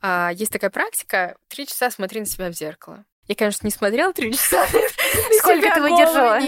«А, есть такая практика, три часа смотри на себя в зеркало. Я, конечно, не смотрела три часа. Сколько ты выдержала?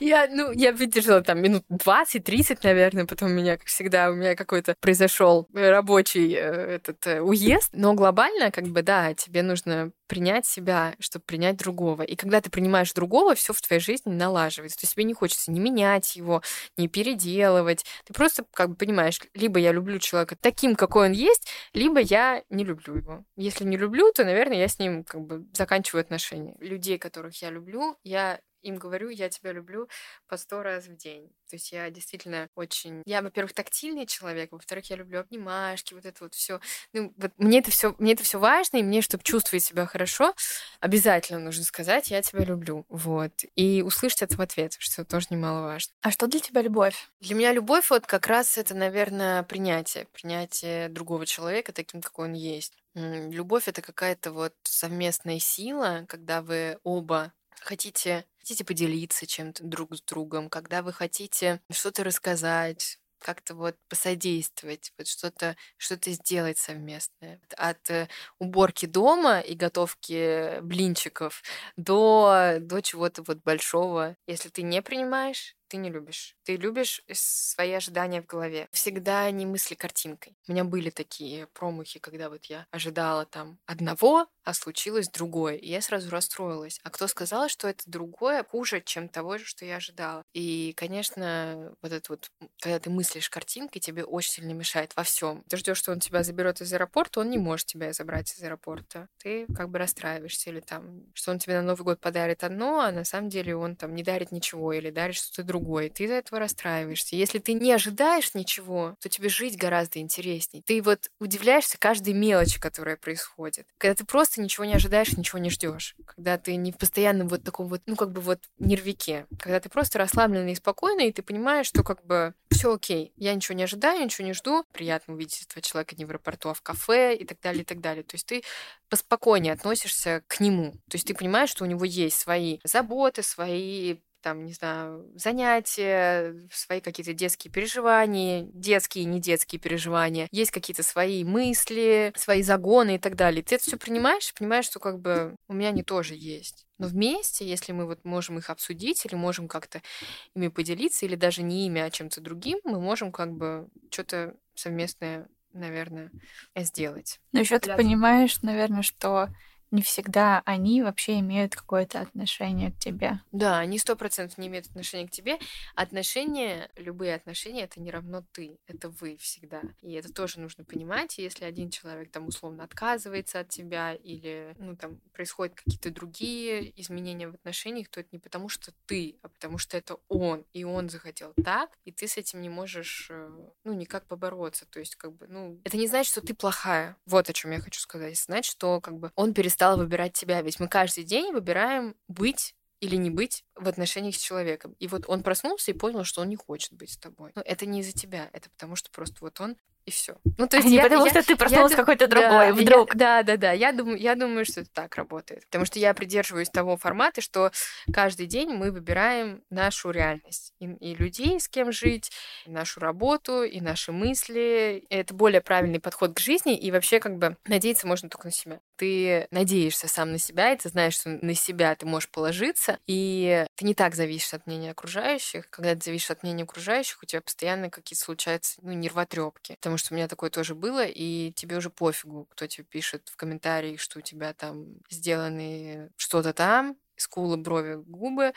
Я, ну, я выдержала там минут 20-30, наверное, потом у меня, как всегда, у меня какой-то произошел рабочий э, этот э, уезд. Но глобально, как бы, да, тебе нужно принять себя, чтобы принять другого. И когда ты принимаешь другого, все в твоей жизни налаживается. То есть тебе не хочется не менять его, не переделывать. Ты просто как бы понимаешь, либо я люблю человека таким, какой он есть, либо я не люблю его. Если не люблю, то, наверное, я с ним как бы заканчиваю отношения. Людей, которых я люблю, я им говорю, я тебя люблю по сто раз в день. То есть я действительно очень... Я, во-первых, тактильный человек, во-вторых, я люблю обнимашки, вот это вот все. Ну, вот мне это все, мне это все важно, и мне, чтобы чувствовать себя хорошо, обязательно нужно сказать, я тебя люблю. Вот. И услышать это в ответ, что тоже немаловажно. А что для тебя любовь? Для меня любовь вот как раз это, наверное, принятие. Принятие другого человека таким, какой он есть. Любовь это какая-то вот совместная сила, когда вы оба хотите, хотите поделиться чем-то друг с другом, когда вы хотите что-то рассказать, как-то вот посодействовать, вот что-то что сделать совместное. От э, уборки дома и готовки блинчиков до, до чего-то вот большого. Если ты не принимаешь, ты не любишь. Ты любишь свои ожидания в голове. Всегда не мысли картинкой. У меня были такие промахи, когда вот я ожидала там одного, а случилось другое. И я сразу расстроилась. А кто сказал, что это другое хуже, чем того, что я ожидала? И, конечно, вот это вот, когда ты мыслишь картинкой, тебе очень сильно мешает во всем. Ты ждешь, что он тебя заберет из аэропорта, он не может тебя забрать из аэропорта. Ты как бы расстраиваешься. Или там, что он тебе на Новый год подарит одно, а на самом деле он там не дарит ничего или дарит что-то другое. Ты из-за этого расстраиваешься. Если ты не ожидаешь ничего, то тебе жить гораздо интересней. Ты вот удивляешься каждой мелочи, которая происходит. Когда ты просто ничего не ожидаешь, ничего не ждешь. Когда ты не в постоянном вот таком вот, ну как бы вот нервике. Когда ты просто расслабленный и спокойный, и ты понимаешь, что как бы все окей, я ничего не ожидаю, ничего не жду. Приятно увидеть этого человека не в аэропорту, а в кафе и так далее, и так далее. То есть ты поспокойнее относишься к нему. То есть ты понимаешь, что у него есть свои заботы, свои там, не знаю, занятия, свои какие-то детские переживания, детские и не детские переживания, есть какие-то свои мысли, свои загоны и так далее. Ты это все принимаешь, понимаешь, что как бы у меня они тоже есть. Но вместе, если мы вот можем их обсудить или можем как-то ими поделиться, или даже не ими, а чем-то другим, мы можем как бы что-то совместное, наверное, сделать. Но еще ты понимаешь, наверное, что не всегда они вообще имеют какое-то отношение к тебе. Да, они сто процентов не имеют отношения к тебе. Отношения, любые отношения, это не равно ты, это вы всегда. И это тоже нужно понимать. Если один человек там условно отказывается от тебя или, ну, там, происходят какие-то другие изменения в отношениях, то это не потому, что ты, а потому что это он, и он захотел так, и ты с этим не можешь, э, ну, никак побороться. То есть, как бы, ну, это не значит, что ты плохая. Вот о чем я хочу сказать. Значит, что, как бы, он перестал стала выбирать тебя. Ведь мы каждый день выбираем быть или не быть в отношениях с человеком. И вот он проснулся и понял, что он не хочет быть с тобой. Но это не из-за тебя, это потому что просто вот он и все. Ну, то есть а я, не потому, я, что ты проснулся какой-то другой, да, вдруг. Я, да, да, да. Я думаю, я думаю, что это так работает. Потому что я придерживаюсь того формата, что каждый день мы выбираем нашу реальность. И, и людей, с кем жить, и нашу работу, и наши мысли. Это более правильный подход к жизни. И вообще, как бы, надеяться можно только на себя. Ты надеешься сам на себя, и ты знаешь, что на себя ты можешь положиться. И ты не так зависишь от мнения окружающих. Когда ты зависишь от мнения окружающих, у тебя постоянно какие-то случаются, ну, нервотрепки потому что у меня такое тоже было, и тебе уже пофигу, кто тебе пишет в комментариях, что у тебя там сделаны что-то там, скулы, брови, губы,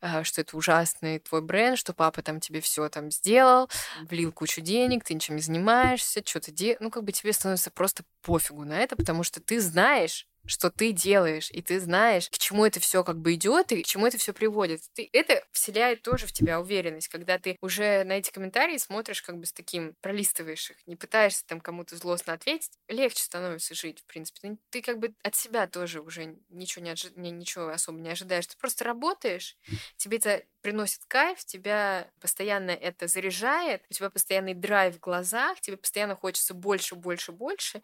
а, что это ужасный твой бренд, что папа там тебе все там сделал, влил кучу денег, ты ничем не занимаешься, что ты делаешь. Ну, как бы тебе становится просто пофигу на это, потому что ты знаешь, что ты делаешь, и ты знаешь, к чему это все как бы идет и к чему это все приводит. Ты, это вселяет тоже в тебя уверенность, когда ты уже на эти комментарии смотришь как бы с таким, пролистываешь их, не пытаешься там кому-то злостно ответить, легче становится жить, в принципе. Ты, ты как бы от себя тоже уже ничего, не ожи... ничего особо не ожидаешь. Ты просто работаешь, тебе это приносит кайф, тебя постоянно это заряжает, у тебя постоянный драйв в глазах, тебе постоянно хочется больше, больше, больше.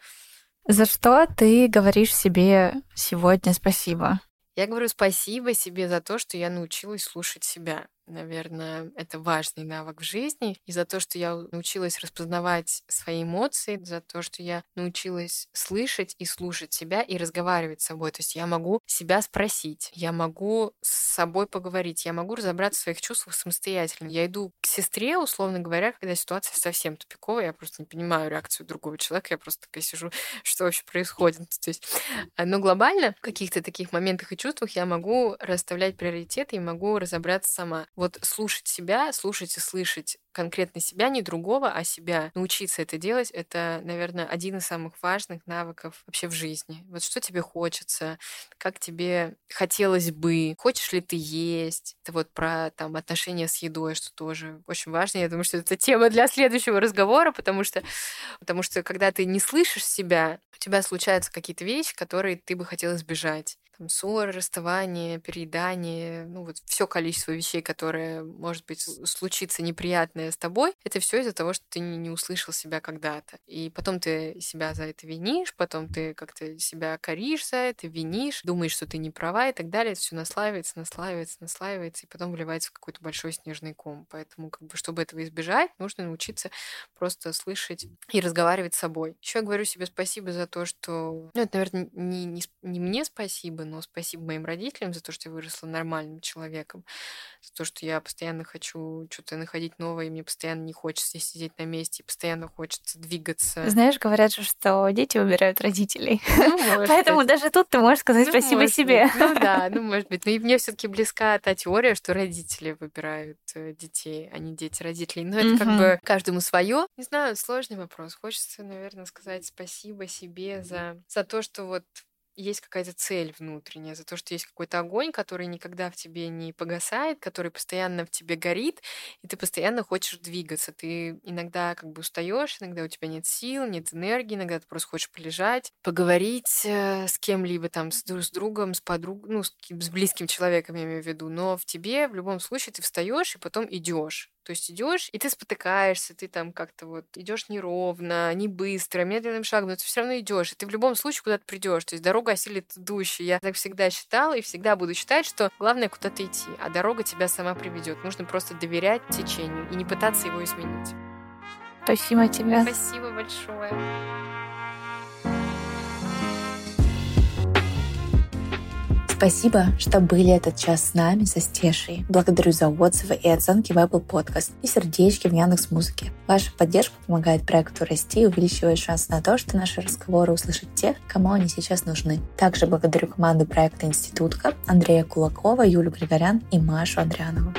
За что ты говоришь себе сегодня спасибо? Я говорю спасибо себе за то, что я научилась слушать себя наверное, это важный навык в жизни. И за то, что я научилась распознавать свои эмоции, за то, что я научилась слышать и слушать себя и разговаривать с собой. То есть я могу себя спросить, я могу с собой поговорить, я могу разобраться в своих чувствах самостоятельно. Я иду к сестре, условно говоря, когда ситуация совсем тупиковая, я просто не понимаю реакцию другого человека, я просто такая сижу, что вообще происходит. То есть, а, но глобально в каких-то таких моментах и чувствах я могу расставлять приоритеты и могу разобраться сама вот слушать себя, слушать и слышать конкретно себя, не другого, а себя. Научиться это делать, это, наверное, один из самых важных навыков вообще в жизни. Вот что тебе хочется, как тебе хотелось бы, хочешь ли ты есть. Это вот про там отношения с едой, что тоже очень важно. Я думаю, что это тема для следующего разговора, потому что, потому что когда ты не слышишь себя, у тебя случаются какие-то вещи, которые ты бы хотел избежать там, ссоры, расставание, переедание, ну вот все количество вещей, которые, может быть, случится неприятное с тобой, это все из-за того, что ты не услышал себя когда-то. И потом ты себя за это винишь, потом ты как-то себя коришь за это, винишь, думаешь, что ты не права и так далее. Это все наслаивается, наслаивается, наслаивается, и потом вливается в какой-то большой снежный ком. Поэтому, как бы, чтобы этого избежать, нужно научиться просто слышать и разговаривать с собой. Еще я говорю себе спасибо за то, что... Ну, это, наверное, не, не, не мне спасибо, но спасибо моим родителям за то, что я выросла нормальным человеком, за то, что я постоянно хочу что-то находить новое, и мне постоянно не хочется сидеть на месте, и постоянно хочется двигаться. Знаешь, говорят же, что дети выбирают родителей. Ну, Поэтому даже тут ты можешь сказать ну, спасибо себе. Ну да, ну может быть. Но и мне все таки близка та теория, что родители выбирают э, детей, а не дети родителей. Но это как бы каждому свое. Не знаю, сложный вопрос. Хочется, наверное, сказать спасибо себе за, за то, что вот есть какая-то цель внутренняя, за то, что есть какой-то огонь, который никогда в тебе не погасает, который постоянно в тебе горит, и ты постоянно хочешь двигаться. Ты иногда как бы устаешь, иногда у тебя нет сил, нет энергии, иногда ты просто хочешь полежать, поговорить э, с кем-либо там, с, с другом, с подругой, ну, с, с близким человеком, я имею в виду. Но в тебе в любом случае ты встаешь и потом идешь. То есть идешь, и ты спотыкаешься, ты там как-то вот идешь неровно, не быстро, медленным шагом, но ты все равно идешь, и ты в любом случае куда-то придешь. То есть дорога осилит идущий. Я так всегда считала и всегда буду считать, что главное куда-то идти, а дорога тебя сама приведет. Нужно просто доверять течению и не пытаться его изменить. Спасибо тебе. Спасибо большое. Спасибо, что были этот час с нами, со Стешей. Благодарю за отзывы и оценки в Apple Podcast и сердечки в Яндекс Музыке. Ваша поддержка помогает проекту расти и увеличивает шанс на то, что наши разговоры услышат те, кому они сейчас нужны. Также благодарю команду проекта Институтка, Андрея Кулакова, Юлю Григорян и Машу Андрианову.